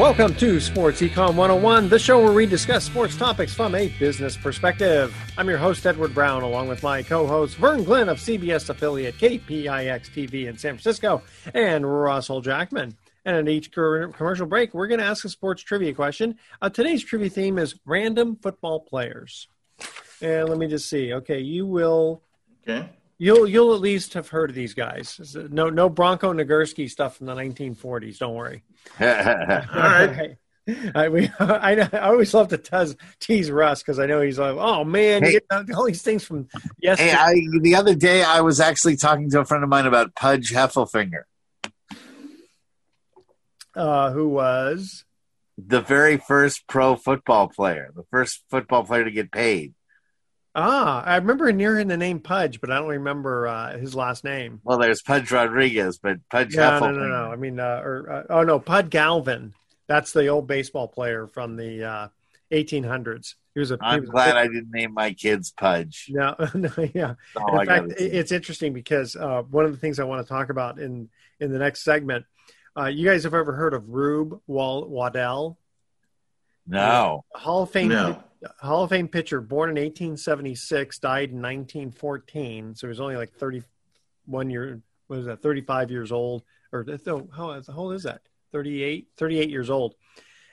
Welcome to Sports Econ 101, the show where we discuss sports topics from a business perspective. I'm your host, Edward Brown, along with my co host, Vern Glenn of CBS affiliate KPIX TV in San Francisco, and Russell Jackman. And at each commercial break, we're going to ask a sports trivia question. Uh, today's trivia theme is random football players. And let me just see. Okay, you will. Okay. You'll you'll at least have heard of these guys. No no Bronco Nagurski stuff from the 1940s. Don't worry. All right. I, we, I, I always love to tease, tease Russ because I know he's like, oh man, Hey. you get all these things from yesterday. Hey, I, the other day I was actually talking to a friend of mine about Pudge Heffelfinger, uh, who was the very first pro football player, the first football player to get paid. Ah, I remember hearing the name Pudge, but I don't remember uh, his last name. Well, there's Pudge Rodriguez, but Pudge No, no, no, no. I mean, uh, or uh, oh no, Pud Galvin. That's the old baseball player from the uh, 1800s. He was a. I'm was glad big- I didn't name my kids Pudge. No, no, yeah. In fact, gotta it- say. it's interesting because uh, one of the things I want to talk about in in the next segment. Uh, you guys have ever heard of Rube Wall- Waddell, No. Hall of Fame No. Hall of Fame pitcher, born in 1876, died in 1914. So he was only like 31 year. What is that? 35 years old, or no, how, how old is that? 38, 38 years old.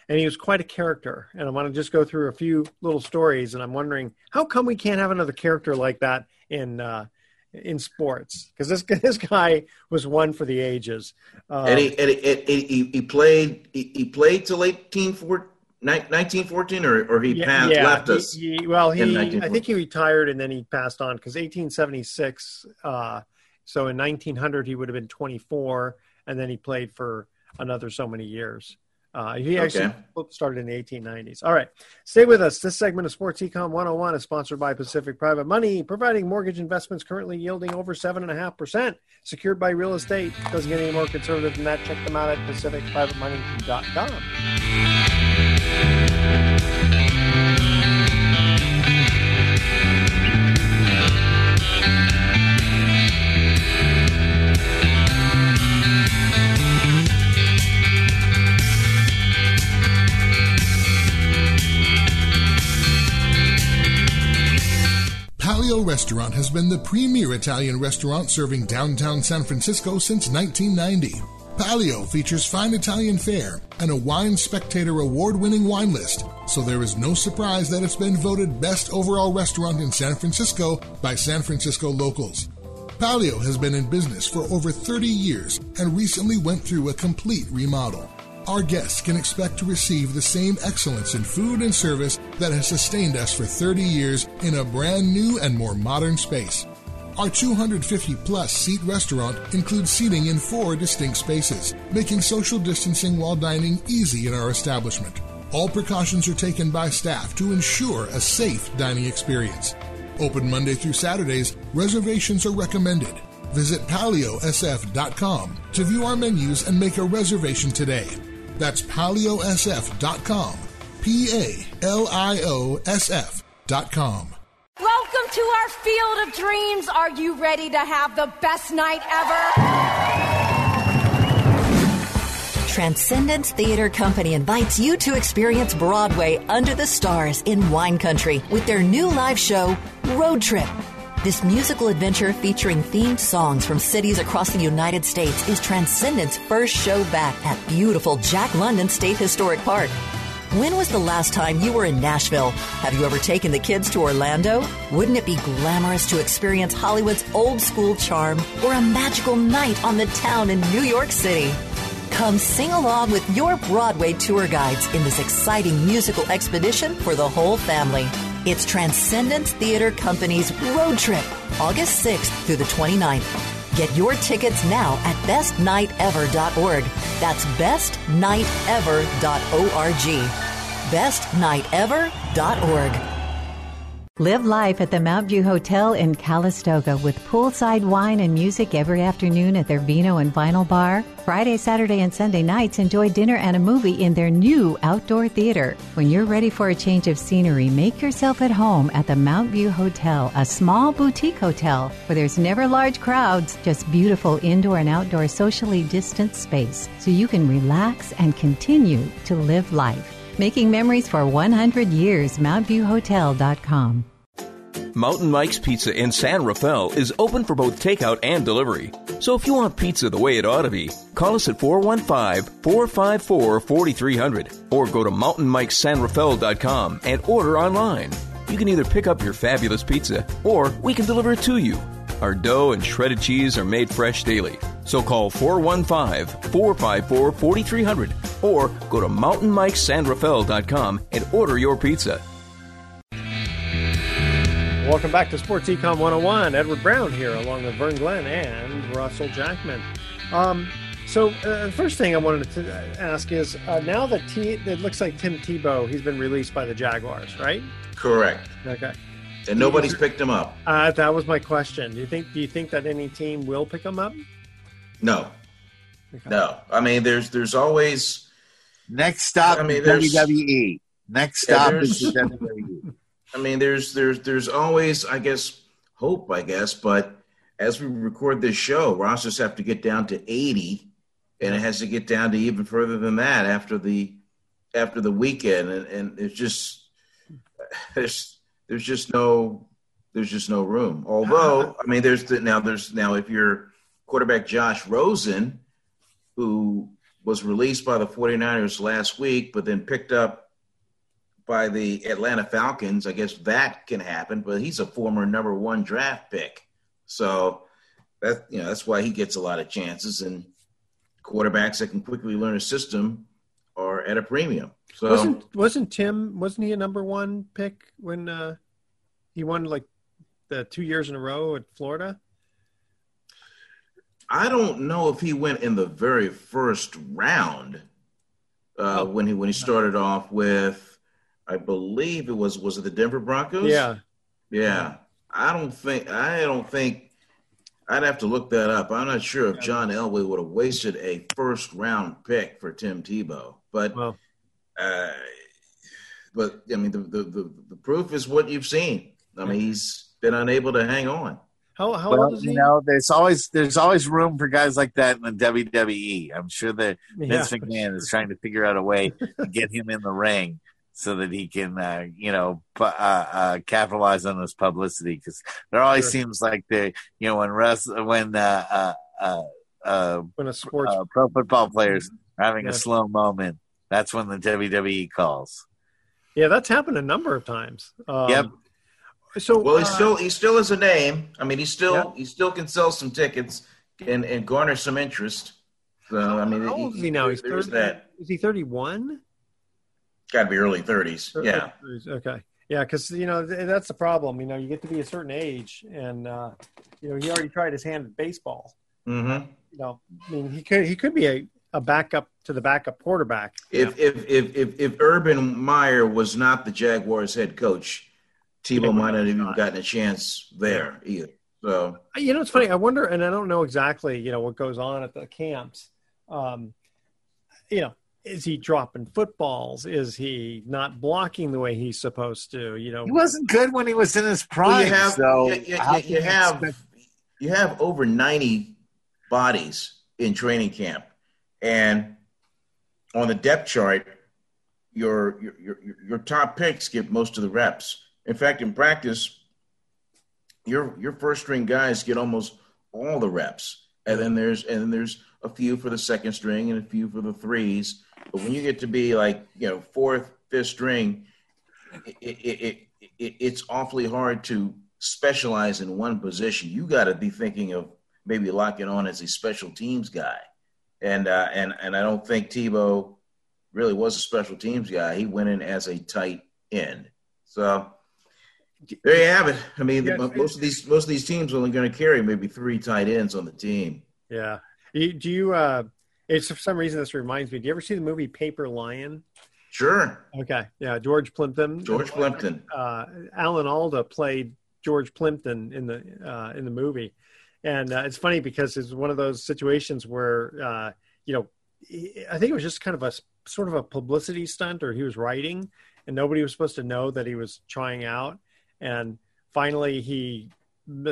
And he was quite a character. And I want to just go through a few little stories. And I'm wondering how come we can't have another character like that in uh, in sports? Because this this guy was one for the ages. Um, and he, and he, and he, he played he, he played till 1814 1914 or, or he passed left he- us he- well, he i think he retired and then he passed on because 1876. Uh, so in 1900 he would have been 24, and then he played for another so many years. Uh, he actually Okay. started in the 1890s. All right, stay with us. This segment of Sports Econ 101 is sponsored by Pacific Private Money, providing mortgage investments currently yielding over seven and a half percent, secured by real estate. Doesn't get any more conservative than that. Check them out at pacificprivatemoney.com. Palio Restaurant has been the premier Italian restaurant serving downtown San Francisco since 1990. Palio features fine Italian fare and a Wine Spectator award winning wine list, so there is no surprise that it's been voted best overall restaurant in San Francisco by San Francisco locals. Palio has been in business for over 30 years and recently went through a complete remodel. Our guests can expect to receive the same excellence in food and service that has sustained us for 30 years in a brand new and more modern space. Our 250 plus seat restaurant includes seating in four distinct spaces, making social distancing while dining easy in our establishment. All precautions are taken by staff to ensure a safe dining experience. Open Monday through Saturdays, reservations are recommended. Visit paliosf.com to view our menus and make a reservation today. That's paliosf.com. P A L I O S F.com. Welcome to our field of dreams. Are you ready to have the best night ever? Transcendence Theater Company invites you to experience Broadway under the stars in wine country with their new live show, Road Trip. This musical adventure featuring themed songs from cities across the United States is Transcendence' first show back at beautiful Jack London State Historic Park. When was the last time you were in Nashville? Have you ever taken the kids to Orlando? Wouldn't it be glamorous to experience Hollywood's old school charm or a magical night on the town in New York City? Come sing along with your Broadway tour guides in this exciting musical expedition for the whole family. It's Transcendence Theater Company's Road Trip, August 6th through the 29th. Get your tickets now at bestnightever.org. That's bestnightever.org. Bestnightever.org. Live life at the Mount View Hotel in Calistoga with poolside wine and music every afternoon at their Vino and Vinyl Bar. Friday, Saturday, and Sunday nights, enjoy dinner and a movie in their new outdoor theater. When you're ready for a change of scenery, make yourself at home at the Mount View Hotel, a small boutique hotel where there's never large crowds, just beautiful indoor and outdoor socially distanced space so you can relax and continue to live life. Making memories for 100 years, MountViewHotel.com. Mountain Mike's Pizza in San Rafael is open for both takeout and delivery. So if you want pizza the way it ought to be, call us at 415-454-4300 or go to mountainmikesanrafael.com and order online. You can either pick up your fabulous pizza or we can deliver it to you. Our dough and shredded cheese are made fresh daily. So call 415 454 4300 or go to mountainmikesanrafael.com and order your pizza. Welcome back to Sports Econ 101. Edward Brown here, along with Vern Glenn and Russell Jackman. Um, so, uh, the first thing I wanted to ask is uh, now that T- it looks like Tim Tebow, he's been released by the Jaguars, right? Correct. Okay. And nobody's picked him up. Uh, that was my question. Do you think? Do you think that any team will pick him up? No. Okay. No. I mean, there's there's always next stop. I mean, WWE. Next stop yeah, is the WWE. I mean, there's there's there's always, I guess, hope. I guess, but as we record this show, rosters have to get down to 80, and it has to get down to even further than that after the after the weekend, and, and it's just there's there's just no there's just no room. Although, I mean, there's the, now there's now if you're quarterback Josh Rosen, who was released by the 49ers last week, but then picked up by the Atlanta Falcons. I guess that can happen, but he's a former number one draft pick. So that you know that's why he gets a lot of chances and quarterbacks that can quickly learn a system at a premium. So wasn't wasn't Tim wasn't he a number one pick when uh, he won like the two years in a row at Florida? I don't know if he went in the very first round uh, oh. when he when he started off with, I believe it was was it the Denver Broncos? Yeah, yeah. I don't think I don't think I'd have to look that up. I'm not sure if John Elway would have wasted a first round pick for Tim Tebow, but. Well. Uh, but I mean, the, the, the, the proof is what you've seen. I mean, he's been unable to hang on. How how well, old is he? You know, there's always there's always room for guys like that in the WWE. I'm sure that yeah. Vince McMahon is trying to figure out a way to get him in the ring so that he can, uh, you know, uh, uh, capitalize on this publicity. Because there always sure. seems like the, you know, when Russ, when uh, uh, uh, when a sports pro football players are having yeah. a slow moment, that's when the WWE calls. Yeah, that's happened a number of times. Um, yep. So well, he still he still has a name. I mean, he still yeah. he still can sell some tickets and and garner some interest. So I mean, how old is he now? He's 30, that. Is he thirty one? Got to be early thirties. Yeah. Okay. Yeah, because you know that's the problem. You know, you get to be a certain age, and uh, you know he already tried his hand at baseball. Mm-hmm. You know, I mean, he could he could be a, a backup to the backup quarterback. If, if if if if Urban Meyer was not the Jaguars head coach, Tebow might not even gotten a chance there either. So you know, it's funny. I wonder, and I don't know exactly, you know, what goes on at the camps. Um, you know, is he dropping footballs? Is he not blocking the way he's supposed to? You know, he wasn't good when he was in his prime. Well, you have, so you, you, you have expect- you have over ninety bodies in training camp, and on the depth chart, your, your your your top picks get most of the reps. In fact, in practice, your your first string guys get almost all the reps, and then there's and then there's a few for the second string and a few for the threes. But when you get to be like you know fourth, fifth string, it, it, it, it it's awfully hard to specialize in one position. You got to be thinking of maybe locking on as a special teams guy, and uh, and and I don't think Tebow really was a special teams guy. He went in as a tight end. So there you have it. I mean, most of these most of these teams are only going to carry maybe three tight ends on the team. Yeah. Do you? Uh, it's for some reason this reminds me. Do you ever see the movie Paper Lion? Sure. Okay. Yeah. George Plimpton. George Plimpton. Uh, Alan Alda played George Plimpton in the uh, in the movie, and uh, it's funny because it's one of those situations where uh, you know I think it was just kind of a sort of a publicity stunt, or he was writing, and nobody was supposed to know that he was trying out, and finally he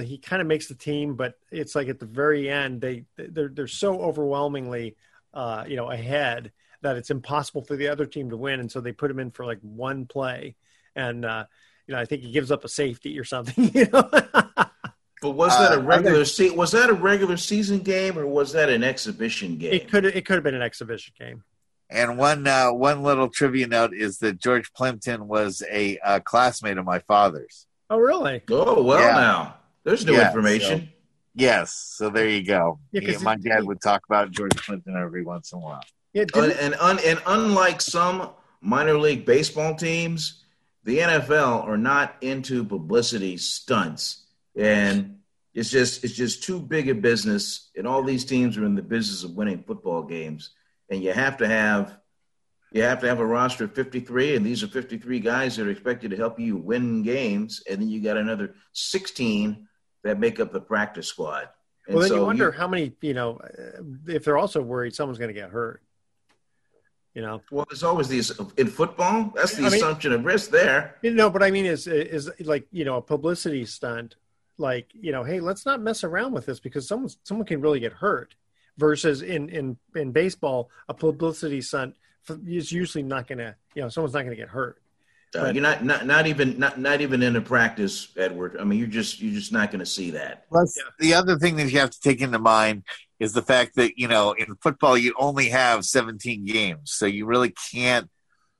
he kind of makes the team, but it's like at the very end they they're they're so overwhelmingly uh, you know ahead that it's impossible for the other team to win, and so they put him in for like one play, and uh, you know I think he gives up a safety or something, you know. But was that a uh, regular uh, se- was that a regular season game or was that an exhibition game? It could it could have been an exhibition game. And one uh, one little trivia note is that George Plimpton was a uh, classmate of my father's. Oh, really? Oh, well, yeah. now there's new yeah, information. So, yes, so there you go. Yeah, my dad would talk about George Plimpton every once in a while. Yeah, and and, un, and unlike some minor league baseball teams, the NFL are not into publicity stunts, and it's just it's just too big a business. And all these teams are in the business of winning football games. And you have to have you have to have a roster of 53 and these are 53 guys that are expected to help you win games and then you got another 16 that make up the practice squad. And well then so you wonder you, how many you know if they're also worried someone's going to get hurt you know? Well there's always these in football that's the I assumption mean, of risk there. You know but i mean is is like you know a publicity stunt like you know hey let's not mess around with this because someone someone can really get hurt versus in in in baseball, a publicity stunt is usually not going to you know someone's not going to get hurt. Uh, you're not, not not even not not even in a practice, Edward. I mean, you're just you're just not going to see that. Plus, yeah. the other thing that you have to take into mind is the fact that you know in football you only have 17 games, so you really can't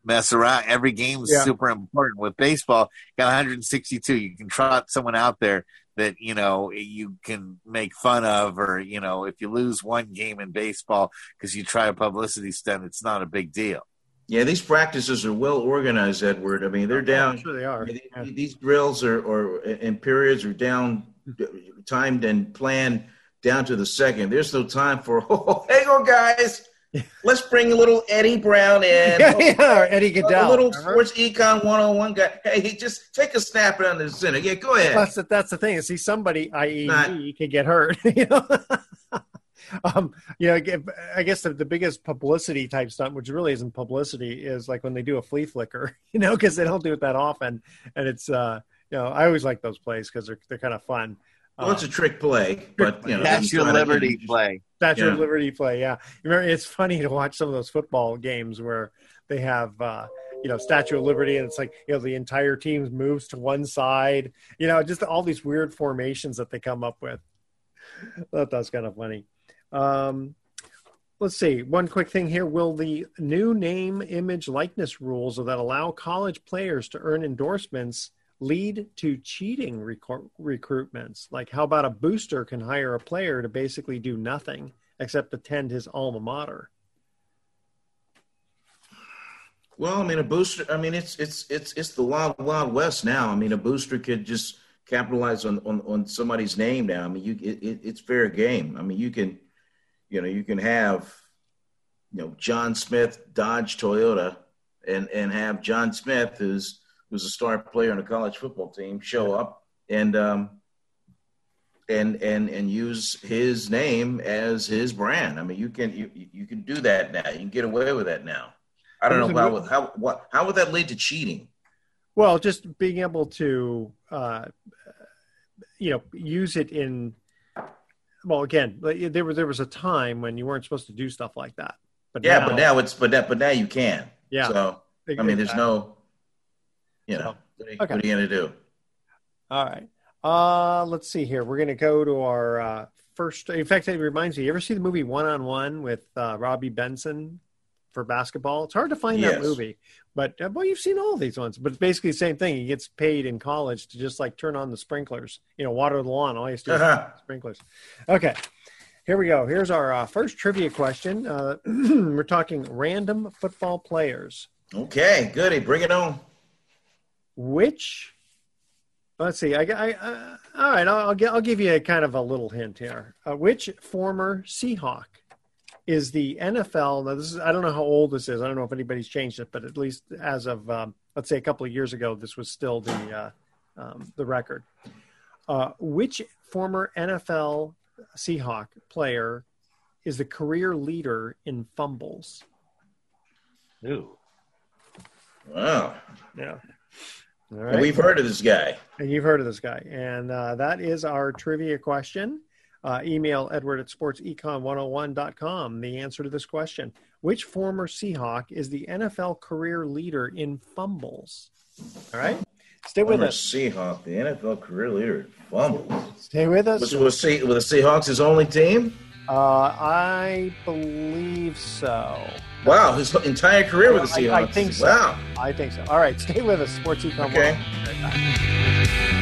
mess around. Every game is yeah. super important. With baseball, got 162. You can trot someone out there that you know you can make fun of or you know if you lose one game in baseball because you try a publicity stunt it's not a big deal. Yeah these practices are well organized edward. I mean they're down sure they are. Yeah. these drills are or and periods are down timed and planned down to the second. There's no time for oh hey go guys Let's bring a little Eddie Brown in. yeah, yeah, Eddie Goodell. A little sports econ 101 guy. Hey, just take a snap around the center. Yeah, go ahead. That's the, that's the thing. See, somebody, i.e., Not, me, can get hurt. you know, um, you know, I guess the, the biggest publicity type stunt, which really isn't publicity, is like when they do a flea flicker. You know, because they don't do it that often, and it's uh, you know, I always like those plays because they're they're kind of fun. Well, it's a trick play, but you know, that's your liberty play. That's yeah. your liberty play. Yeah, remember it's funny to watch some of those football games where they have uh, you know Statue of Liberty, and it's like you know the entire team moves to one side. You know, just all these weird formations that they come up with. That that's kind of funny. Um, let's see. One quick thing here: Will the new name, image, likeness rules that allow college players to earn endorsements? Lead to cheating recruitments. Like, how about a booster can hire a player to basically do nothing except attend his alma mater? Well, I mean, a booster. I mean, it's it's it's it's the wild wild west now. I mean, a booster could just capitalize on on, on somebody's name now. I mean, you it, it, it's fair game. I mean, you can, you know, you can have, you know, John Smith Dodge Toyota, and and have John Smith who's who's a star player on a college football team, show up and um, and and and use his name as his brand. I mean, you can you you can do that now. You can get away with that now. I don't know how how what how would that lead to cheating? Well, just being able to uh, you know use it in well again there was there was a time when you weren't supposed to do stuff like that But yeah, now, but now it's but that but now you can. Yeah. So I mean, there's no, you know, what are you, okay. what are you gonna do? All right. Uh, let's see here. We're going to go to our uh, first. In fact, it reminds me. You ever see the movie One on One with uh, Robby Benson for basketball? It's hard to find that movie, but uh, well, you've seen all these ones. But it's basically the same thing. He gets paid in college to just like turn on the sprinklers. You know, water the lawn. All he has to do is turn on sprinklers. Okay. Here we go. Here's our uh, first trivia question. Uh, we're talking random football players. Okay, goody, bring it on. Which let's see. I, I, I all right. I'll, I'll, I'll give you a kind of a little hint here. Uh, which former Seahawk is the NFL? Now, this is I don't know how old this is. I don't know if anybody's changed it, but at least as of um, let's say a couple of years ago, this was still the uh, um, the record. Uh, which former NFL Seahawk player is the career leader in fumbles? Ooh. Wow. Yeah. All We've heard of this guy. And you've heard of this guy. And uh, that is our trivia question. Uh, email edward at sportsecon101.com the answer to this question. Which former Seahawk is the NFL career leader in fumbles? All right. Stay with Former us. Seahawk, the NFL career leader in fumbles. Stay with us. Was, was, were the Seahawks his only team? Uh, I believe so. Wow, his entire career with the I- Seahawks. I, think so. Wow. I think so. All right. Stay with us. Sports Econ. Okay.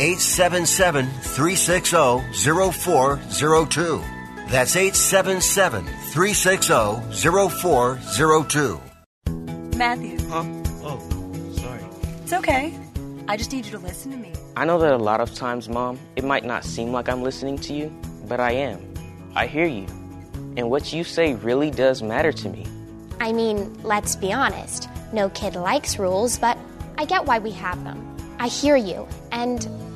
877 360 0402. That's 877 360 0402. Matthew, Huh? Oh, sorry. it's okay. I just need you to listen to me. I know that a lot of times, Mom, it might not seem like I'm listening to you, but I am. I hear you. And what you say really does matter to me. I mean, let's be honest. No kid likes rules, but I get why we have them. I hear you, and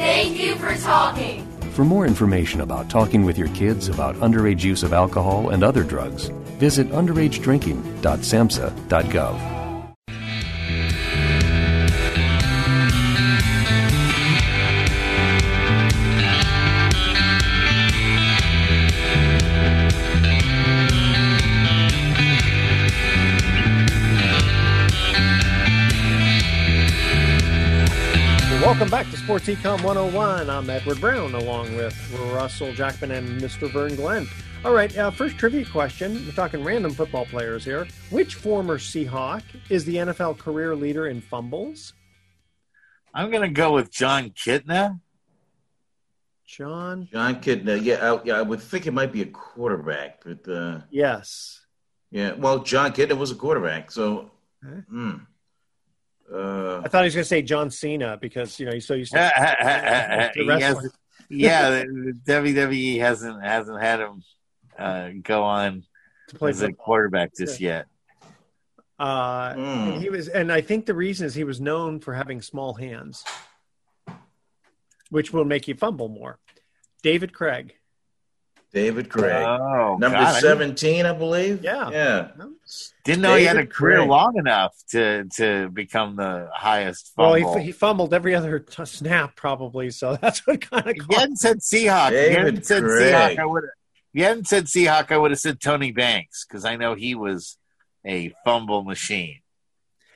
Thank you for talking. For more information about talking with your kids about underage use of alcohol and other drugs, visit underagedrinking.samhsa.gov. Sports Econ 101. I'm Edward Brown along with Russell Jackman and Mr. Vern Glenn. All right, uh, first trivia question. We're talking random football players here. Which former Seahawk is the NFL career leader in fumbles? I'm going to go with Jon Kitna. John? Jon Kitna. Yeah, I, yeah, I would think it might be a quarterback, but uh, yes. Yeah, well, Jon Kitna was a quarterback, so. Okay. Mm. Uh, I thought he was going to say John Cena because you know he's so used to. has, yeah, the WWE hasn't hasn't had him uh, go on to play as a quarterback just yet. Uh, mm. he was, and I think the reason is he was known for having small hands, which will make you fumble more. David Krieg. David Krieg. Oh, Number God, 17, I, I believe. Yeah. Yeah. Didn't know David he had a career Krieg. long enough to to become the highest fumble. Well, he, he fumbled every other t- snap, probably. So that's what kind of. He hadn't said Seahawk. David he hadn't said Seahawk. I would. He hadn't said Seahawk. I would have said Tony Banks because I know he was a fumble machine.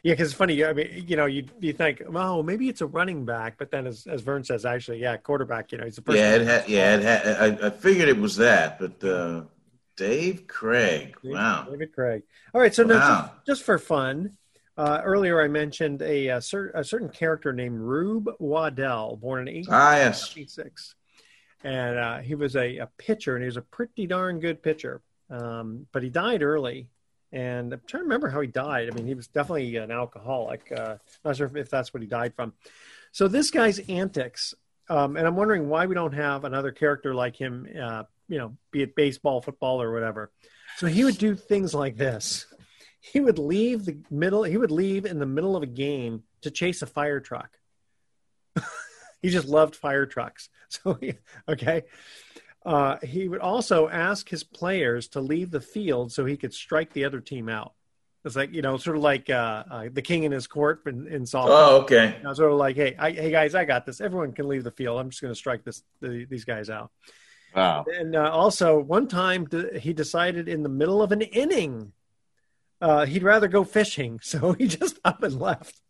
Yeah, because it's funny. I mean, you know, you you think, oh, maybe it's a running back, but then as as Vern says, actually, yeah, quarterback. You know, he's the first. Yeah, it had, yeah, it had, I, I figured it was that, but uh, Dave Krieg. Wow, David Krieg. All right, so wow. now just, just, for fun, uh, earlier I mentioned a, a, cer- a, certain character named Rube Waddell, born in 1886. Ah, yes. And uh, he was a, a pitcher, and he was a pretty darn good pitcher. Um, but he died early and I'm trying to remember how he died. I mean, he was definitely an alcoholic. Uh, not sure if, if that's what he died from. So this guy's antics, um, and I'm wondering why we don't have another character like him. Uh, you know, be it baseball, football, or whatever. So he would do things like this. He would leave the middle. He would leave in the middle of a game to chase a fire truck. he just loved fire trucks. So okay, uh, he would also ask his players to leave the field so he could strike the other team out. It's like you know, sort of like uh, uh, the king in his court in, in softball. Oh, okay. You know, sort of like, hey, I, hey guys, I got this. Everyone can leave the field. I'm just going to strike this the, these guys out. Wow. And uh, also, one time he decided in the middle of an inning, uh, he'd rather go fishing, so he just up and left.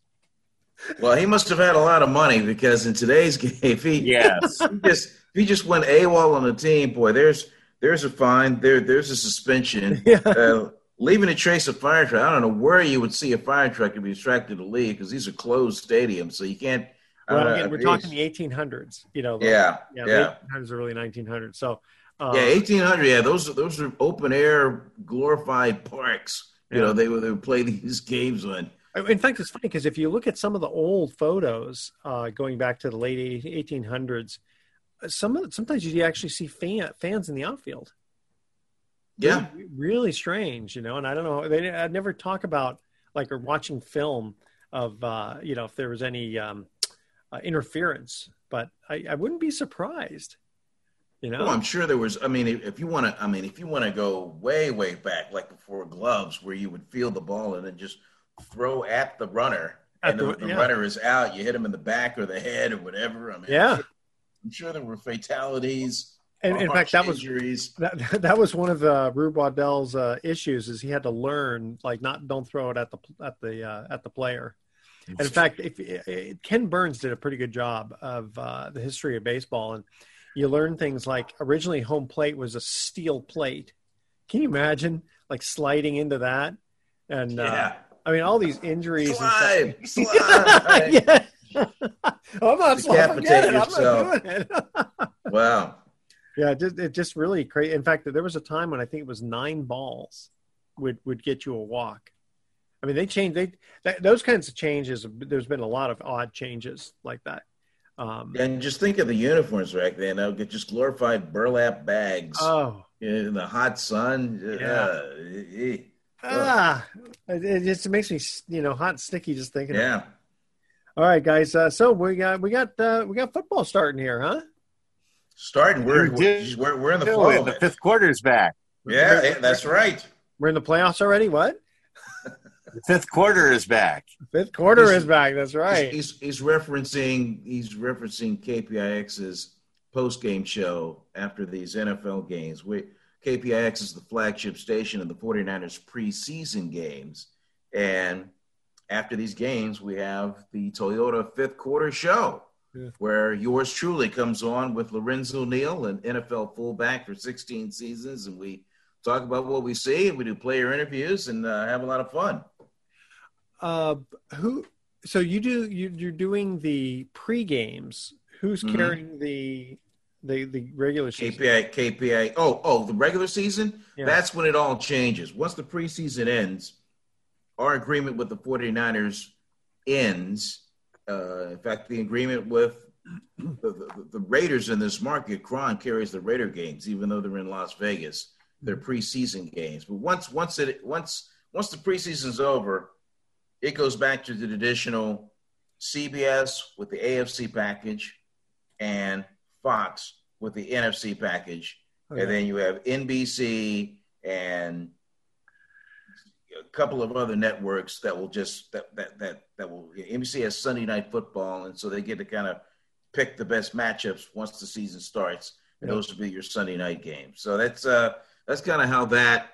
Well, he must have had a lot of money because in today's game, if he yes, he just if you just went AWOL on the team, boy, there's there's a fine, there there's a suspension. Yeah. Uh, leaving a trace of fire truck. I don't know where you would see a fire truck to be attracted to leave because these are closed stadiums, so you can't. Well, again, we're talking the 1800s. You know, the, yeah, yeah, yeah. 1800s, early 1900s. So uh, yeah, 1800. Yeah, those those are open air glorified parks. You yeah. know, they would they would play these games on. In fact, it's funny because if you look at some of the old photos uh, going back to the late 1800s, some of sometimes you actually see fan, fans in the outfield. Yeah, really, really strange, you know. And I don't know. They I'd never talk about like or watching film of uh, you know if there was any um, uh, interference, but I, I wouldn't be surprised. You know, well, I'm sure there was. I mean, if you want to, I mean, if you want to go way, way back, like before gloves, where you would feel the ball and then just throw at the runner, and the, the yeah. runner is out, you hit him in the back or the head or whatever. I mean, yeah, I'm sure there were fatalities. And in fact, that was that, that was one of the Rube Waddell's uh, issues is he had to learn like not don't throw it at the at the uh, at the player. And in fact, if, if, Ken Burns did a pretty good job of uh, the history of baseball, and you learn things like originally home plate was a steel plate. Can you imagine like sliding into that? And uh. I mean, all these injuries. Slide, and stuff. slide. yeah. I'm not decapitate yourself. wow. Yeah, it just, it just really crazy. In fact, there was a time when I think it was nine balls would would get you a walk. I mean, they changed they that, those kinds of changes. There's been a lot of odd changes like that. Um, and just think of the uniforms back then. They'll get just glorified burlap bags. Oh, in the hot sun. Yeah. Uh, ah, it, it just makes me you know hot and sticky just thinking. Yeah. All right, guys. Uh, so we got we got uh, we got football starting here, huh? Starting. We're we're, we're in the flow. The fifth quarter's back. Yeah, that's right. We're in the playoffs already. What? the fifth quarter is back. fifth quarter he's, is back. That's right. He's, he's referencing he's referencing KPIX's post game show after these NFL games. We KPIX is the flagship station of the 49ers preseason games, and after these games, we have the Toyota fifth quarter show. yeah. where yours truly comes on with Lorenzo Neal, an NFL fullback for 16 seasons, and we talk about what we see, and we do player interviews, and uh, have a lot of fun. Uh, who? So you do you, you're doing the pre games. Who's mm-hmm. carrying the the the regular season? KPI KPI. Oh oh, the regular season. Yeah. That's when it all changes. Once the preseason ends, our agreement with the 49ers ends. Uh, in fact, the agreement with the, the, the, Raiders in this market, KRON carries the Raider games, even though they're in Las Vegas. They're preseason games. But once once it once once the preseason's over, it goes back to the traditional CBS with the AFC package and Fox with the NFC package. Okay. And then you have NBC and a couple of other networks that will just that that that that will NBC has Sunday night football, and so they get to kind of pick the best matchups once the season starts. And those will be your Sunday night games. So that's uh that's kind of how that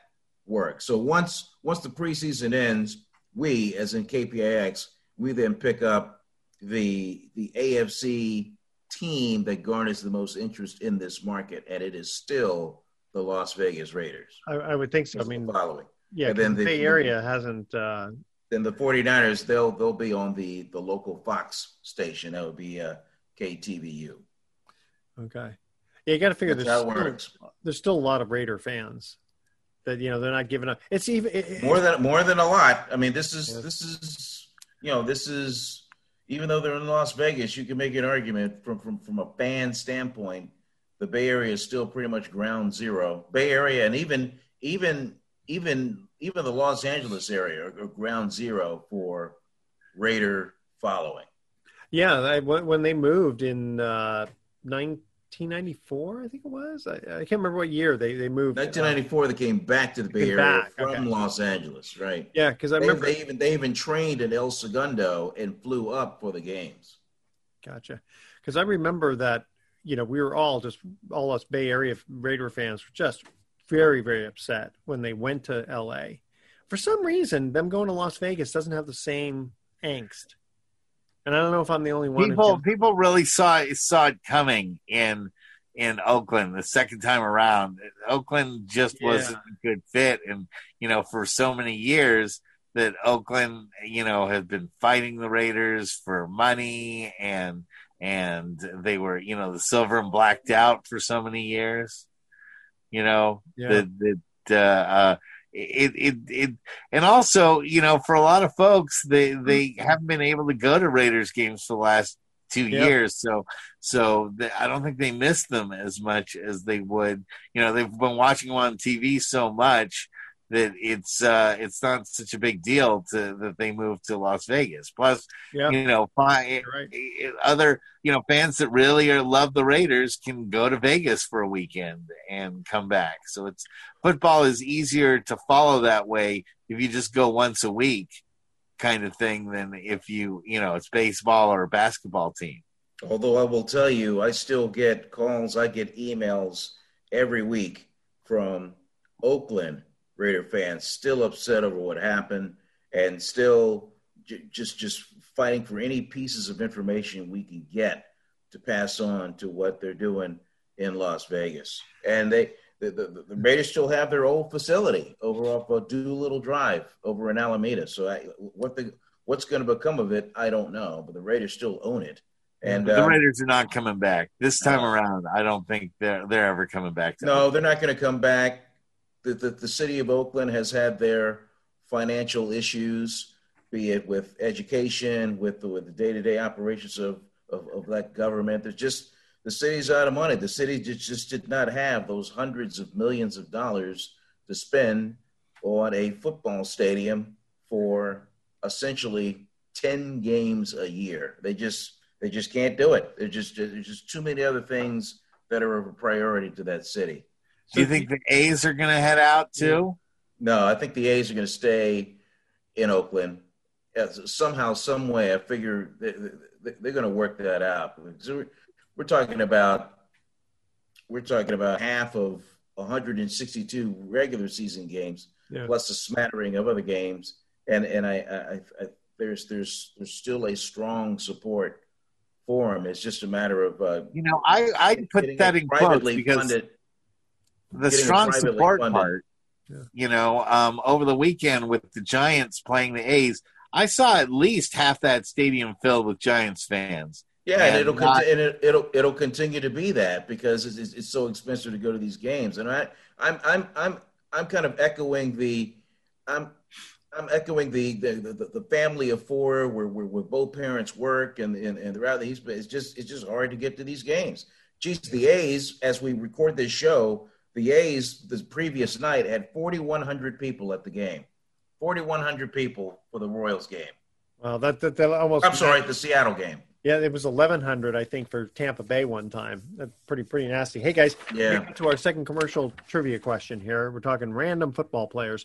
works. So once once the preseason ends, we as in KPIX, we then pick up the the AFC team that garners the most interest in this market, and it is still the Las Vegas Raiders. I, I would think so. I mean, following. Yeah, then the Bay Area hasn't. Uh... Then the 49ers, they'll they'll be on the the local Fox station. That would be uh, KTVU. Okay. Yeah, you got to figure That's there's still, works. there's still a lot of Raider fans that you know they're not giving up. It's even it, more than more than a lot. I mean, this is this is you know this is even though they're in Las Vegas, you can make an argument from from from a fan standpoint. The Bay Area is still pretty much ground zero. Bay Area and even even even even the Los Angeles area are, ground zero for Raider following. Yeah, I, when they moved in uh, 1994, I think it was. I, I, can't remember what year they, they moved. 1994, uh, they came back to the Bay Area back. from okay. Los Angeles, right? Yeah, because I they, remember they even they even trained in El Segundo and flew up for the games. Gotcha. Because I remember that you know we were all just all us Bay Area Raider fans were just very, very upset when they went to LA. For some reason, them going to Las Vegas doesn't have the same angst. And I don't know if I'm the only one. People people really saw saw it coming in in Oakland the second time around. Oakland just yeah. wasn't a good fit, and you know for so many years that Oakland you know had been fighting the Raiders for money and and they were you know the silver and blacked out for so many years you know yeah. that that uh, uh, it, it it and also you know for a lot of folks they they haven't been able to go to Raiders games for the last two yep. years so so they, I don't think they miss them as much as they would you know they've been watching them on TV so much that it's uh, it's not such a big deal to that they moved to Las Vegas. Plus, yeah. you know, right. other you know fans that really are, love the Raiders can go to Vegas for a weekend and come back. So it's football is easier to follow that way if you just go once a week, kind of thing, than if you you know it's baseball or a basketball team. Although I will tell you, I still get calls, I get emails every week from Oakland Raider fans still upset over what happened and still j- just just fighting for any pieces of information we can get to pass on to what they're doing in Las Vegas. And they the, the, the Raiders still have their old facility over off of Doolittle Drive over in Alameda. So I, what the what's going to become of it, I don't know. But the Raiders still own it. And the uh, Raiders are not coming back this time around. I don't think they're they're ever coming back. no, they're not going to come back the, the, the city of Oakland has had their financial issues, be it with education, with the, with the day-to-day operations of, of, of that government. There's just the city's out of money. The city just, just did not have those hundreds of millions of dollars to spend on a football stadium for essentially 10 games a year. They just they just can't do it. There's just there's just too many other things that are of a priority to that city. Do you think the A's are going to head out too? No, I think the A's are going to stay in Oakland. Somehow, some way, I figure they're going to work that out. We're talking about we're talking about half of 162 regular season games, yeah. plus a smattering of other games, and and I, I, I, there's there's there's still a strong support for him. It's just a matter of uh, you know I I put that in quotes because funded, the strong support funded. part. Yeah. You know, um, over the weekend with the Giants playing the A's, I saw at least half that stadium filled with Giants fans. Yeah, and, and it'll not, and it, will it'll continue to be that because it's, it's, it's, so expensive to go to these games. And I I'm I'm I'm I'm kind of echoing the I'm I'm echoing the the, the, the family of four where, where, where both parents work and and, and throughout the East. It's just it's just hard to get to these games. Geez, the A's as we record this show, the A's the previous night had 4,100 people at the game. 4,100 people for the Royals game. Well, that that, that almost. I'm sorry, the Seattle game. Yeah, it was 1,100, I think, for Tampa Bay one time. That's pretty pretty nasty. Hey guys, yeah. to our second commercial trivia question here. We're talking random football players.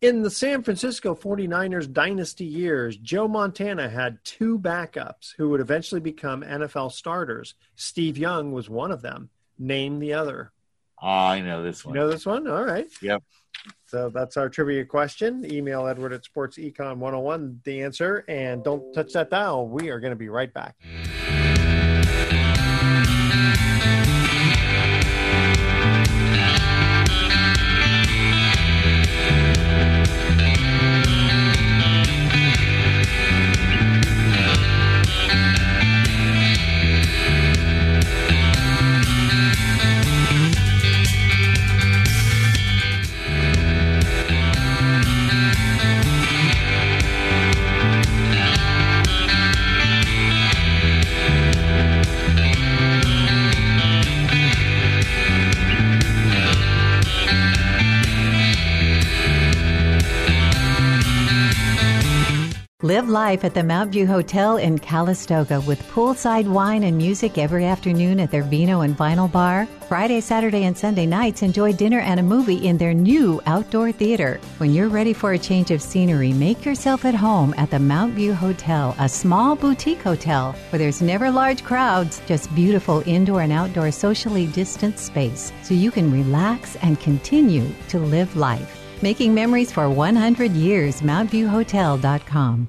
In the San Francisco 49ers dynasty years, Joe Montana had two backups who would eventually become NFL starters. Steve Young was one of them. Name the other. Oh, I know this one. You know this one? All right. Yep. So that's our trivia question. Email Edward at Sports Econ 101 the answer. And don't touch that dial. We are going to be right back. Live life at the Mount View Hotel in Calistoga with poolside wine and music every afternoon at their Vino and Vinyl Bar. Friday, Saturday, and Sunday nights, enjoy dinner and a movie in their new outdoor theater. When you're ready for a change of scenery, make yourself at home at the Mount View Hotel, a small boutique hotel where there's never large crowds, just beautiful indoor and outdoor socially distanced space so you can relax and continue to live life. Making memories for 100 years, MountViewHotel.com.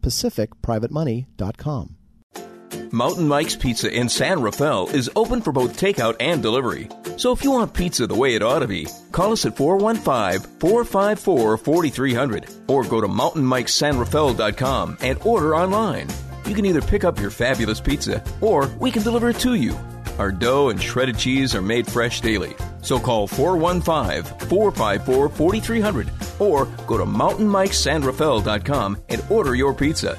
pacificprivatemoney.com. Mountain Mike's Pizza in San Rafael is open for both takeout and delivery. So if you want pizza the way it ought to be, call us at 415 454 4300 or go to mountainmikesanrafael.com and order online. You can either pick up your fabulous pizza or we can deliver it to you. Our dough and shredded cheese are made fresh daily. So call 415 454 4300 or go to mountainmikesanrafael.com and order your pizza.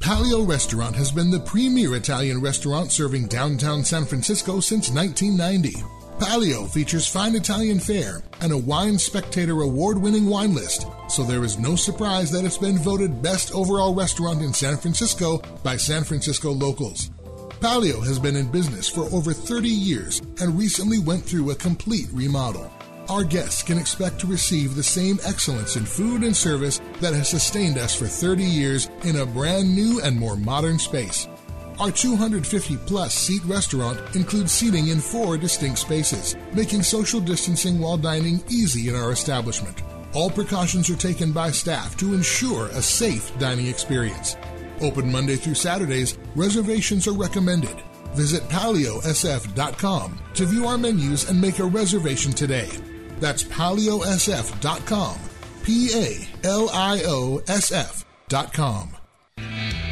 Palio Restaurant has been the premier Italian restaurant serving downtown San Francisco since 1990. Palio features fine Italian fare and a Wine Spectator award winning wine list, so there is no surprise that it's been voted best overall restaurant in San Francisco by San Francisco locals. Palio has been in business for over 30 years and recently went through a complete remodel our guests can expect to receive the same excellence in food and service that has sustained us for 30 years in a brand new and more modern space. Our 250 plus seat restaurant includes seating in four distinct spaces, making social distancing while dining easy in our establishment. All precautions are taken by staff to ensure a safe dining experience. Open Monday through Saturdays, reservations are recommended. Visit paliosf.com to view our menus and make a reservation today. That's paliosf.com. P A L I O S F.com.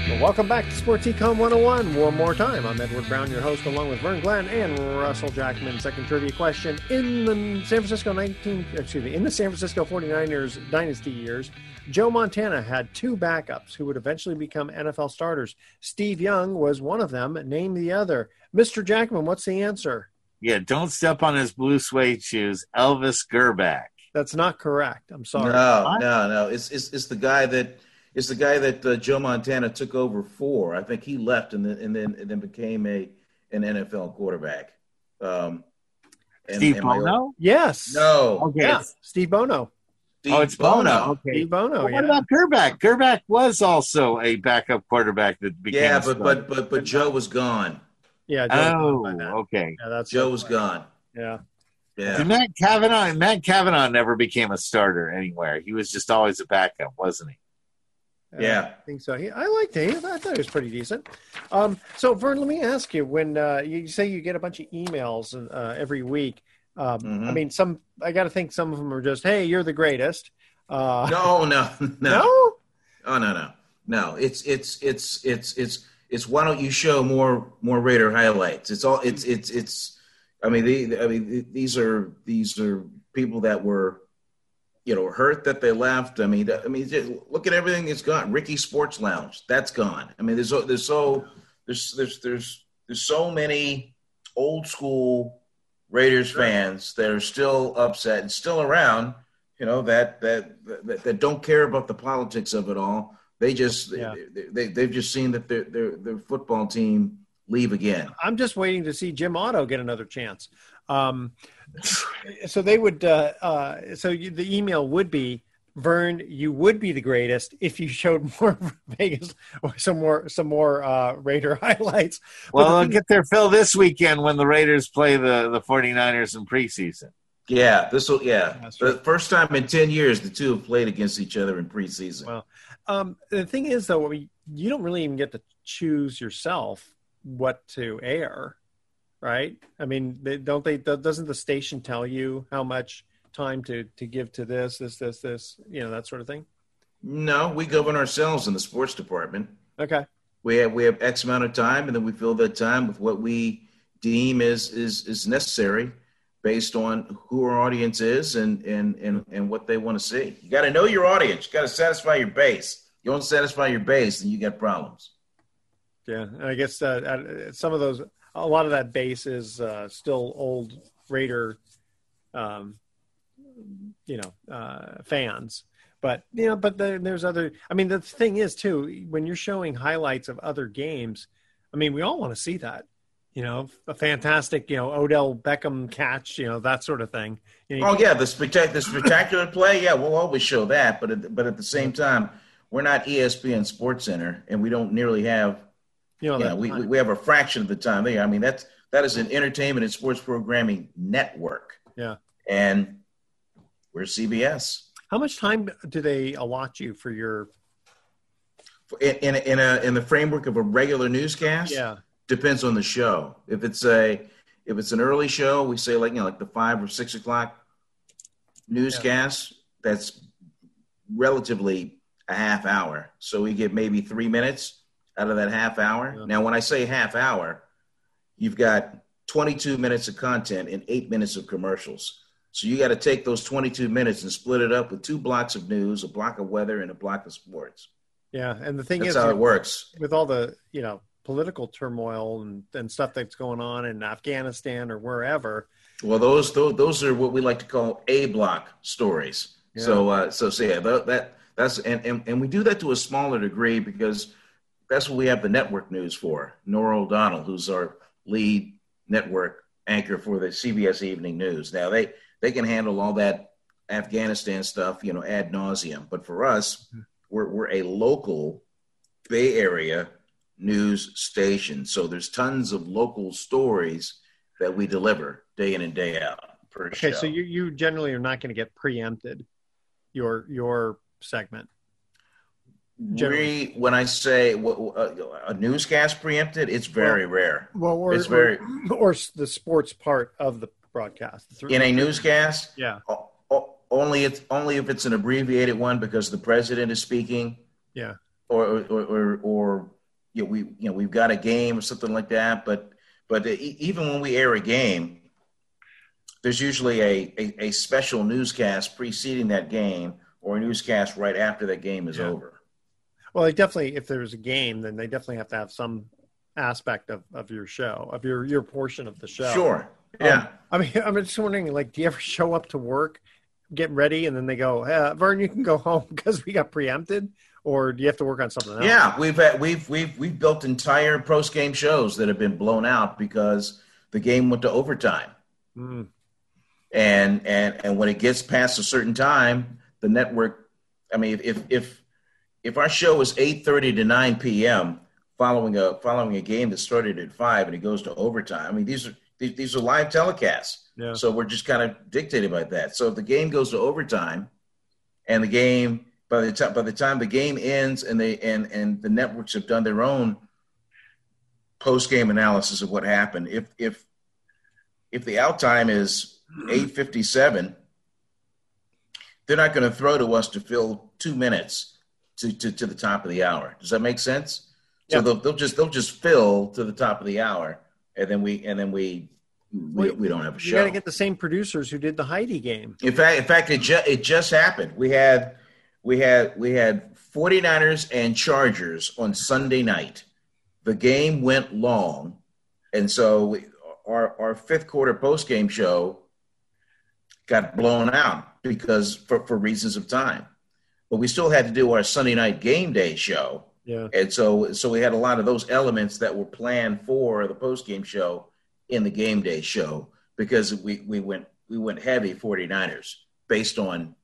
Well, welcome back to Sports Econ 101. One more time. I'm Edward Brown, your host, along with Vern Glenn and Russell Jackman. Second trivia question. In the San Francisco 19, excuse me, in the San Francisco 49ers dynasty years, Joe Montana had two backups who would eventually become NFL starters. Steve Young was one of them. Name the other. Mr. Jackman, what's the answer? Yeah, don't step on his blue suede shoes. Elvis Grbac. That's not correct. I'm sorry. No, no, no. It's, it's, it's the guy that is the guy that uh, Joe Montana took over for. I think he left and then and then and then became a an NFL quarterback. Um, and, Steve and Bono? Yes. No. Okay. Yeah. Steve Bono. Steve oh, it's Bono. Bono. Okay. Steve Bono. Well, yeah. What about Grbac? Grbac was also a backup quarterback that became. Yeah, but star. but but but Joe was gone. Yeah. Joe oh, okay. Yeah, that's Joe was gone. Yeah. Yeah. And Matt Cavanaugh, Matt Cavanaugh never became a starter anywhere. He was just always a backup, wasn't he? Yeah. I think so. He, I liked him. I thought he was pretty decent. Um, so, Vern, let me ask you: when uh, you say you get a bunch of emails uh, every week, um, Mhm. I mean, some I got to think some of them are just, "Hey, you're the greatest." Uh, No, no, no. no, Oh no, no, no. It's it's it's it's it's it's. Why don't you show more more Raider highlights? It's all. It's it's it's. I mean, the, I mean, these are these are people that were, you know, hurt that they left. I mean, I mean, look at everything that's gone. Ricky Sports Lounge, that's gone. I mean, there's so- there's so there's there's there's there's so many old school Raiders fans that are still upset and still around. You know that that that, that don't care about the politics of it all. They just Yeah. they, they they've just seen that their their their football team leave again. I'm just waiting to see Jim Otto get another chance. Um, so they would. Uh, uh, so you, the email would be. Vern, you would be the greatest if you showed more Vegas or some more some more uh, Raider highlights. But Well, the they'll get their fill this weekend when the Raiders play the, the 49ers in preseason. Yeah, this will. Yeah, the first time in ten years the two have played against each other in preseason. Well, Um, the thing is, though, you don't really even get to choose yourself what to air, right? I mean, they, don't they? Doesn't the station tell you how much time to to give to this, this, this, this, you know, that sort of thing? no, we govern ourselves in the sports department. Okay. We have we have X amount of time, and then we fill that time with what we deem is is is necessary based on who our audience is and and and, and what they want to see. You got to know your audience. You got to satisfy your base. You don't satisfy your base, then you got problems. Yeah, and I guess uh, some of those, a lot of that base is uh, still old Raider, um, you know, uh, fans. But you know, but then there's other. I mean, the thing is too, when you're showing highlights of other games, I mean, we all want to see that. You know, a fantastic, you know, Odell Beckham catch, you know, that sort of thing. You know, Oh yeah, the spectac- the spectacular play. Yeah, we'll always show that, but at, but at the same time, we're not ESPN SportsCenter, and we don't nearly have. You know, you know, we, time. we we have a fraction of the time there. I mean, that's that is an entertainment and sports programming network, Yeah. and we're CBS. How much time do they allot you for your? in, in, in a in the framework of a regular newscast Yeah. Depends on the show. If it's a if it's an early show we say like you know like the five or six o'clock newscast that's relatively a half hour. So we get maybe three minutes out of that half hour. Now when i say half hour you've got 22 minutes of content and eight minutes of commercials. So you got to take those 22 minutes and split it up with two blocks of news a block of weather and a block of sports. Yeah, and the thing That's is, how it works. with all the you know political turmoil and, and stuff that's going on in Afghanistan or wherever. Well, those those, those are what we like to call A block stories. Yeah. So uh, so so yeah, tha- that that's and, and and we do that to a smaller degree because that's what we have the network news for. Norah O'Donnell, who's our lead network anchor for the CBS Evening News. Now they they can handle all that Afghanistan stuff, you know, ad nauseum. But for us, we're we're a local Bay Area news station, so there's tons of local stories that we deliver day in and day out per Okay, show. so you you generally are not going to get preempted your your segment. we, when I say uh, a newscast preempted, it's very rare. Well, or, it's very or, or the sports part of the broadcast in a newscast. Yeah. only it's only if it's an abbreviated one because the president is speaking, Yeah. or or or, or you know, we you know we've got a game or something like that. But but even when we air a game, there's usually a, a, a special newscast preceding that game or a newscast right after that game is yeah. over. Well, they definitely, if there's a game, then they definitely have to have some aspect of, of your show, of your your portion of the show. Sure. Um, yeah. Um, I mean, I'm just wondering, like, do you ever show up to work, get ready, and then they go, hey, "Vern, you can go home because we got preempted," or do you have to work on something else? Yeah, we've had, we've we've we've built entire post game shows that have been blown out because the game went to overtime. Mm. And and and when it gets past a certain time, the network. I mean, if if if our show is eight thirty to nine p.m. following a following a game that started at five and it goes to overtime. I mean, these are these, these are live telecasts. Yeah. So we're just kind of dictated by that. So if the game goes to overtime, and the game by the time by the time the game ends and they and and the networks have done their own post game analysis of what happened. If if if the out time is eight fifty seven, they're not going to throw to us to fill two minutes to, to, to the top of the hour. Does that make sense? So they'll, they'll just they'll just fill to the top of the hour, and then we and then we we, we don't have a show. You got to get the same producers who did the Heidi game. In fact, in fact, it just it just happened. We had we had we had 49ers and Chargers on Sunday night. The game went long, and so we, our our fifth quarter post game show got blown out because for, for reasons of time but we still had to do our Sunday night game day show. Yeah. And so so we had a lot of those elements that were planned for the post game show in the game day show because we, we went we went heavy 49ers based on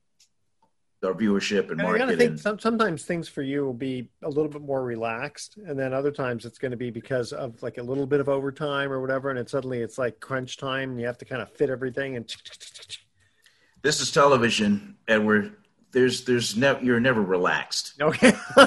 our viewership and, and market. I gotta think some, sometimes things for you will be a little bit more relaxed, and then other times it's going to be because of like a little bit of overtime or whatever, and it suddenly it's like crunch time, and you have to kind of fit everything. And this is television, and we're there's there's never you're never relaxed. Okay.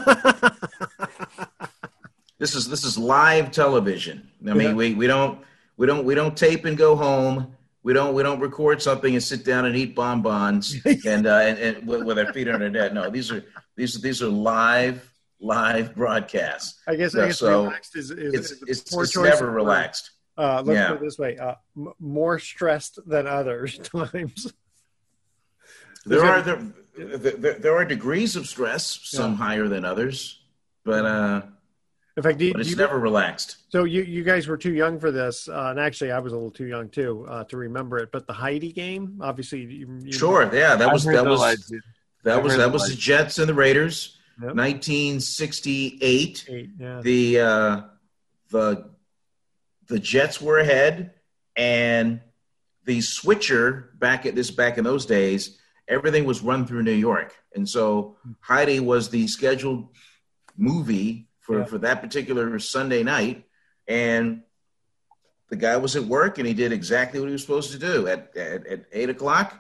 this is this is live television. I mean, yeah. we we don't we don't we don't tape and go home. We don't we don't record something and sit down and eat bonbons and uh, and, and with, with, our feet our neck. No, these are these these are live live broadcasts. I guess, I guess so relaxed is, is, it's, is it's, it's never relaxed. Uh, let's yeah. put it this way: uh, m- more stressed than others times. There are there, there, there, are degrees of stress, some yeah. higher than others, but uh, in fact, do, but it's you, never relaxed. So you you guys were too young for this, uh, and actually, I was a little too young too uh, to remember it. But the Heidi game, obviously, you, you sure, yeah, that was that was that was that was the Jets and the Raiders, yep. 1968. Eight, yeah. The uh, the the Jets were ahead, and the switcher back at this back in those days everything was run through New York. And so Heidi was the scheduled movie for, yeah. for that particular Sunday night. And the guy was at work and he did exactly what he was supposed to do at, at, at eight o'clock.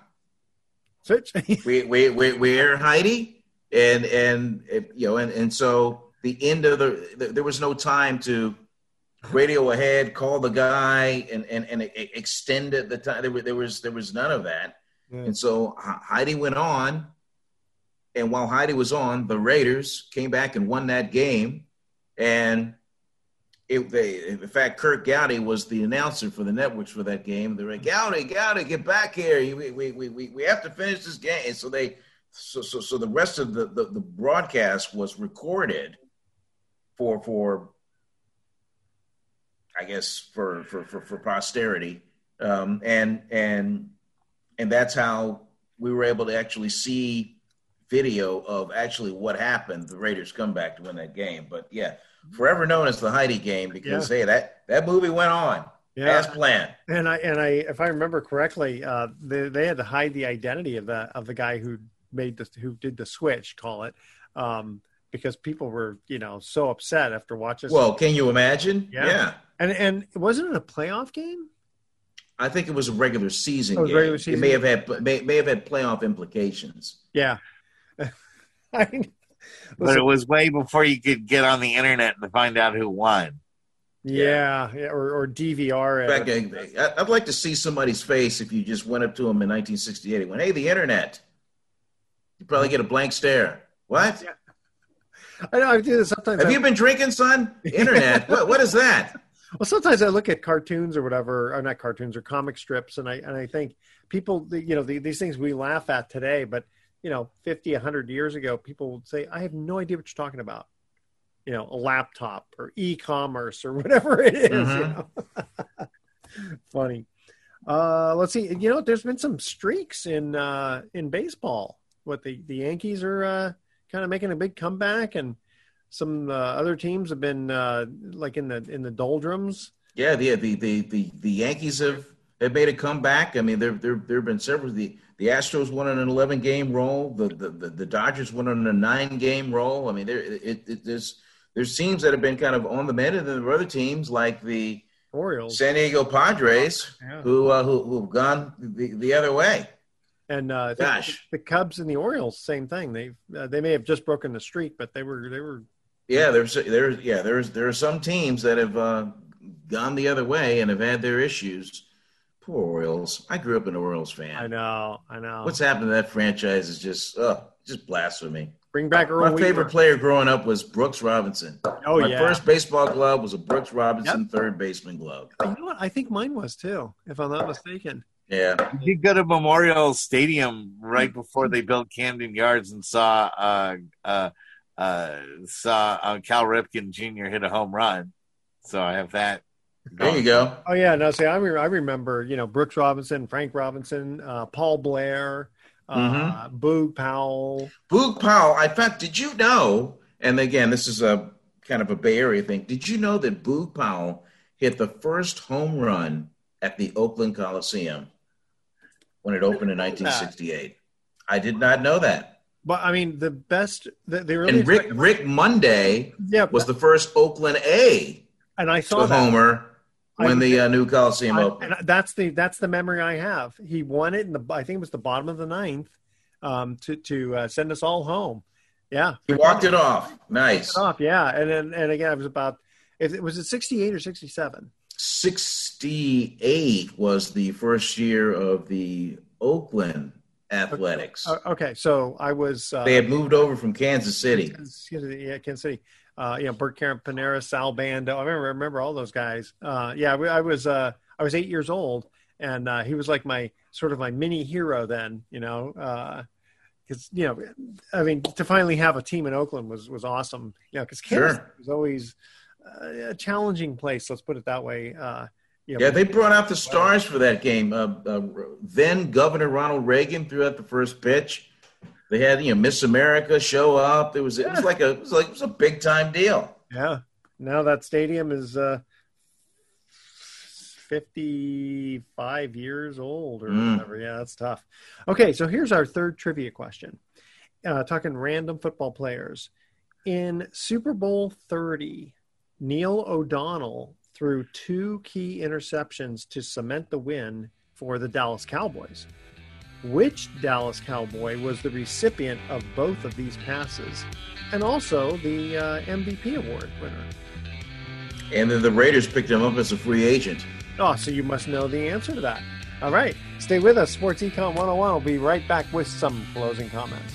Search. we, we, we, we air Heidi and, and, you know, and, and so the end of the, the, there was no time to radio ahead, call the guy and, and, and extend it the time. There, there was, there was none of that. And so Heidi went on, and while Heidi was on, the Raiders came back and won that game. And it, they, in fact, Curt Gowdy was the announcer for the networks for that game. They're like, Gowdy, Gowdy, get back here. We, we, we, we have to finish this game. So they, so, so, so the rest of the, the, the broadcast was recorded for, for, I guess, for, for, for, for posterity. Um, and, and and that's how we were able to actually see video of actually what happened. The Raiders come back to win that game. But yeah, forever known as the Heidi game because yeah. hey, that that movie went on yeah. as planned. And I and I, if I remember correctly, uh, they they had to hide the identity of the of the guy who made the who did the switch, call it. Um, because people were, you know, so upset after watching. Well, can you imagine? Yeah. yeah. And and wasn't it a playoff game? I think it was a regular season oh, game. Regular season. It may have had may, may have had playoff implications. Yeah. I, but it was way before you could get on the internet and find out who won. Yeah, yeah, or, or DVR it. I'd like to see somebody's face if you just went up to him in 1968 and went, "Hey, the internet." You probably get a blank stare. What? Yeah. I know I do this sometimes. Have I, you been drinking, son? Internet. what, what is that? Well, sometimes I look at cartoons or whatever, or not cartoons or comic strips, and I and I think people, you know, the, these things we laugh at today, but you know, 50, 100 years ago, people would say, "I have no idea what you're talking about." You know, a laptop or e-commerce or whatever it is, Mm-hmm. You know? Funny. Uh, let's see. You know, there's been some streaks in uh, in baseball. What the the Yankees are uh, kind of making a big comeback, and some uh, other teams have been uh, like in the in the doldrums. Yeah, the the the the, the Yankees have, have made a comeback. I mean, there there there have been several. The the Astros won on an 11 game roll. The, the the the Dodgers won on a nine game roll. I mean, there it, it there's there's teams that have been kind of on the mend, and then there are other teams like the Orioles, San Diego Padres, Yeah. who uh, who who've gone the, the other way. and uh, Gosh. the Cubs and the Orioles, same thing. They uh, they may have just broken the streak, but they were they were Yeah, there's there's yeah there's there are some teams that have uh, gone the other way and have had their issues. Poor Orioles. I grew up an Orioles fan. I know I know. What's happened to that franchise is just uh just blasphemy. Bring back Earl My Weaver. favorite player growing up was Brooks Robinson. Oh, yeah. My first baseball glove was a Brooks Robinson third baseman glove. You know what? I think mine was too, if I'm not mistaken. Yeah. You go to Memorial Stadium right before they built Camden Yards and saw uh, uh, uh, saw uh, Cal Ripken Jr. hit a home run. So I have that. There you go. Oh yeah, no. See, I, re- I remember, you know, Brooks Robinson, Frank Robinson, uh, Paul Blair, uh, Boog Powell. Boog Powell. In fact, did you know? And again, this is a kind of a Bay Area thing. Did you know that Boog Powell hit the first home run at the Oakland Coliseum when it opened in 1968? I did not know that. But I mean, the best. The, they really And Rick Rick Monday Yeah, was the first Oakland A and I saw that. homer when I- the uh, new Coliseum I- opened. and that's the that's the memory I have. He won it in the I think it was the bottom of the ninth um, to to uh, send us all home. Yeah, He walked it off. Nice. off. Yeah, and then and again, it was about. If it was it sixty eight or sixty seven. 68 was the first year of the Oakland Athletics. okay, so I was. Uh, They had moved over from Kansas City. Kansas City, yeah, Kansas City. Uh, you know, Bert Campaneris, Sal Bando. I remember, remember all those guys. Uh, yeah, I I was uh, I was eight years old, and uh, he was like my sort of my mini hero then. You know, because you know, I mean, to finally have a team in Oakland was was awesome. You know, because Kansas Sure. was always uh, a challenging place. Let's put it that way. Uh, you know, Yeah, they brought out the stars for that game. Uh, uh, then Governor Ronald Reagan threw out the first pitch. They had you know Miss America show up. It was it was like a it was like it was a big time deal. Yeah. Now that stadium is uh, 55 years old or Mm. whatever. Yeah, that's tough. Okay, so here's our third trivia question. Uh, talking random football players. In Super Bowl 30, Neil O'Donnell threw two key interceptions to cement the win for the Dallas Cowboys. Which Dallas Cowboy was the recipient of both of these passes and also the uh, MVP award winner? And then the Raiders picked him up as a free agent. Oh, so you must know the answer to that. All right, stay with us. Sports Econ 101 will be right back with some closing comments.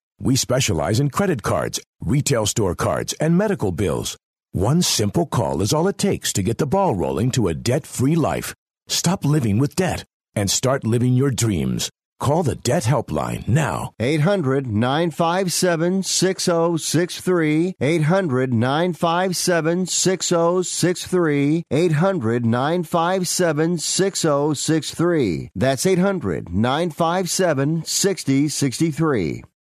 We specialize in credit cards, retail store cards, and medical bills. One simple call is all it takes to get the ball rolling to a debt free life. Stop living with debt and start living your dreams. Call the Debt Helpline now. 800 957 6063. 800 957 6063. 800 957 6063. That's 800 957 6063.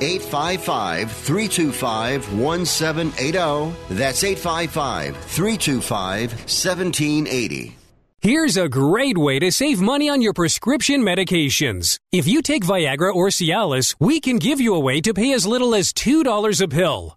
855 325 1780. That's 855 325 1780. Here's a great way to save money on your prescription medications. If you take Viagra or Cialis, we can give you a way to pay as little as $2 a pill.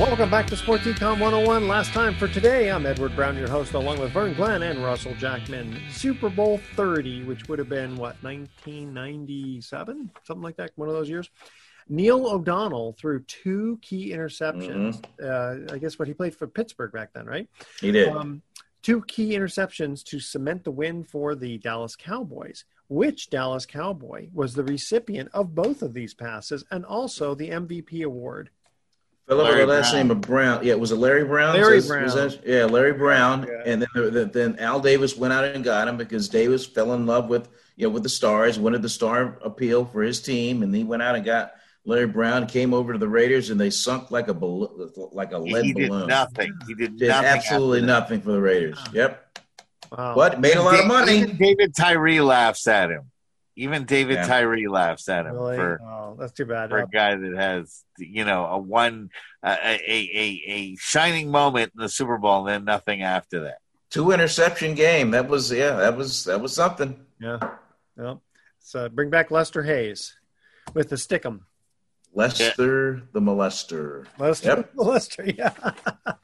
Welcome back to Sports Econ 101. Last time for today, I'm Edward Brown, your host, along with Vern Glenn and Russell Jackman. Super Bowl 30, which would have been, what, 1997? Something like that, one of those years. Neil O'Donnell threw two key interceptions. Mm-hmm. Uh, I guess what he played for Pittsburgh back then, right? He did. Um, two key interceptions to cement the win for the Dallas Cowboys. Which Dallas Cowboy was the recipient of both of these passes and also the MVP award? Philip, the last Brown. name of Brown. Yeah, was it Larry Brown? Larry Brown. That, yeah, Larry Brown. Yeah. And then then Al Davis went out and got him because Davis fell in love with you know with the Stars, wanted the star appeal for his team, and he went out and got Larry Brown. Came over to the Raiders, and they sunk like a like a lead he balloon. Did nothing. He did, did nothing absolutely nothing for the Raiders. Yep. Wow. But made a lot of money. David Tyree laughs at him. Even David yeah. Tyree laughs at him really? for oh, that's too bad for a guy that has you know a one uh, a, a a shining moment in the Super Bowl and then nothing after that. Two interception game. That was yeah. That was that was something. Yeah. Well, so bring back Lester Hayes with the stickum. Lester yeah. the molester. Lester yep. the molester. Yeah.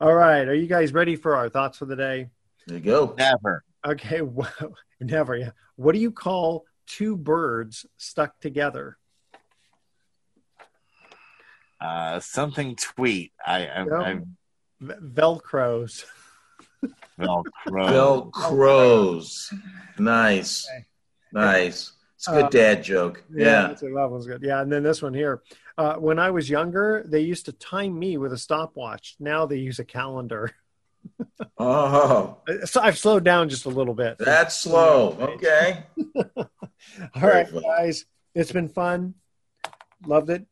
All right. Are you guys ready for our thoughts for the day? There you go. Never. Okay. Well, never. Yeah. What do you call two birds stuck together? Uh, something tweet. I, I, no. I Velcros. Velcro. Velcros. Nice. Okay. Nice. It's a good uh, dad joke. Yeah. yeah. that one's good. Yeah. And then this one here. Uh, when I was younger, they used to time me with a stopwatch. Now they use a calendar. oh. So I've slowed down just a little bit. That's slow. Okay. All right, fun. guys. It's been fun. Loved it.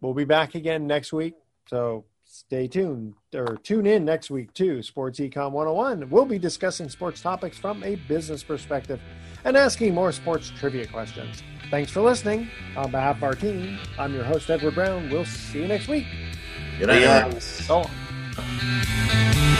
We'll be back again next week. So stay tuned or tune in next week to Sports Econ 101. We'll be discussing sports topics from a business perspective and asking more sports trivia questions. Thanks for listening. On behalf of our team, I'm your host, Edward Brown. We'll see you next week. Good night. So long.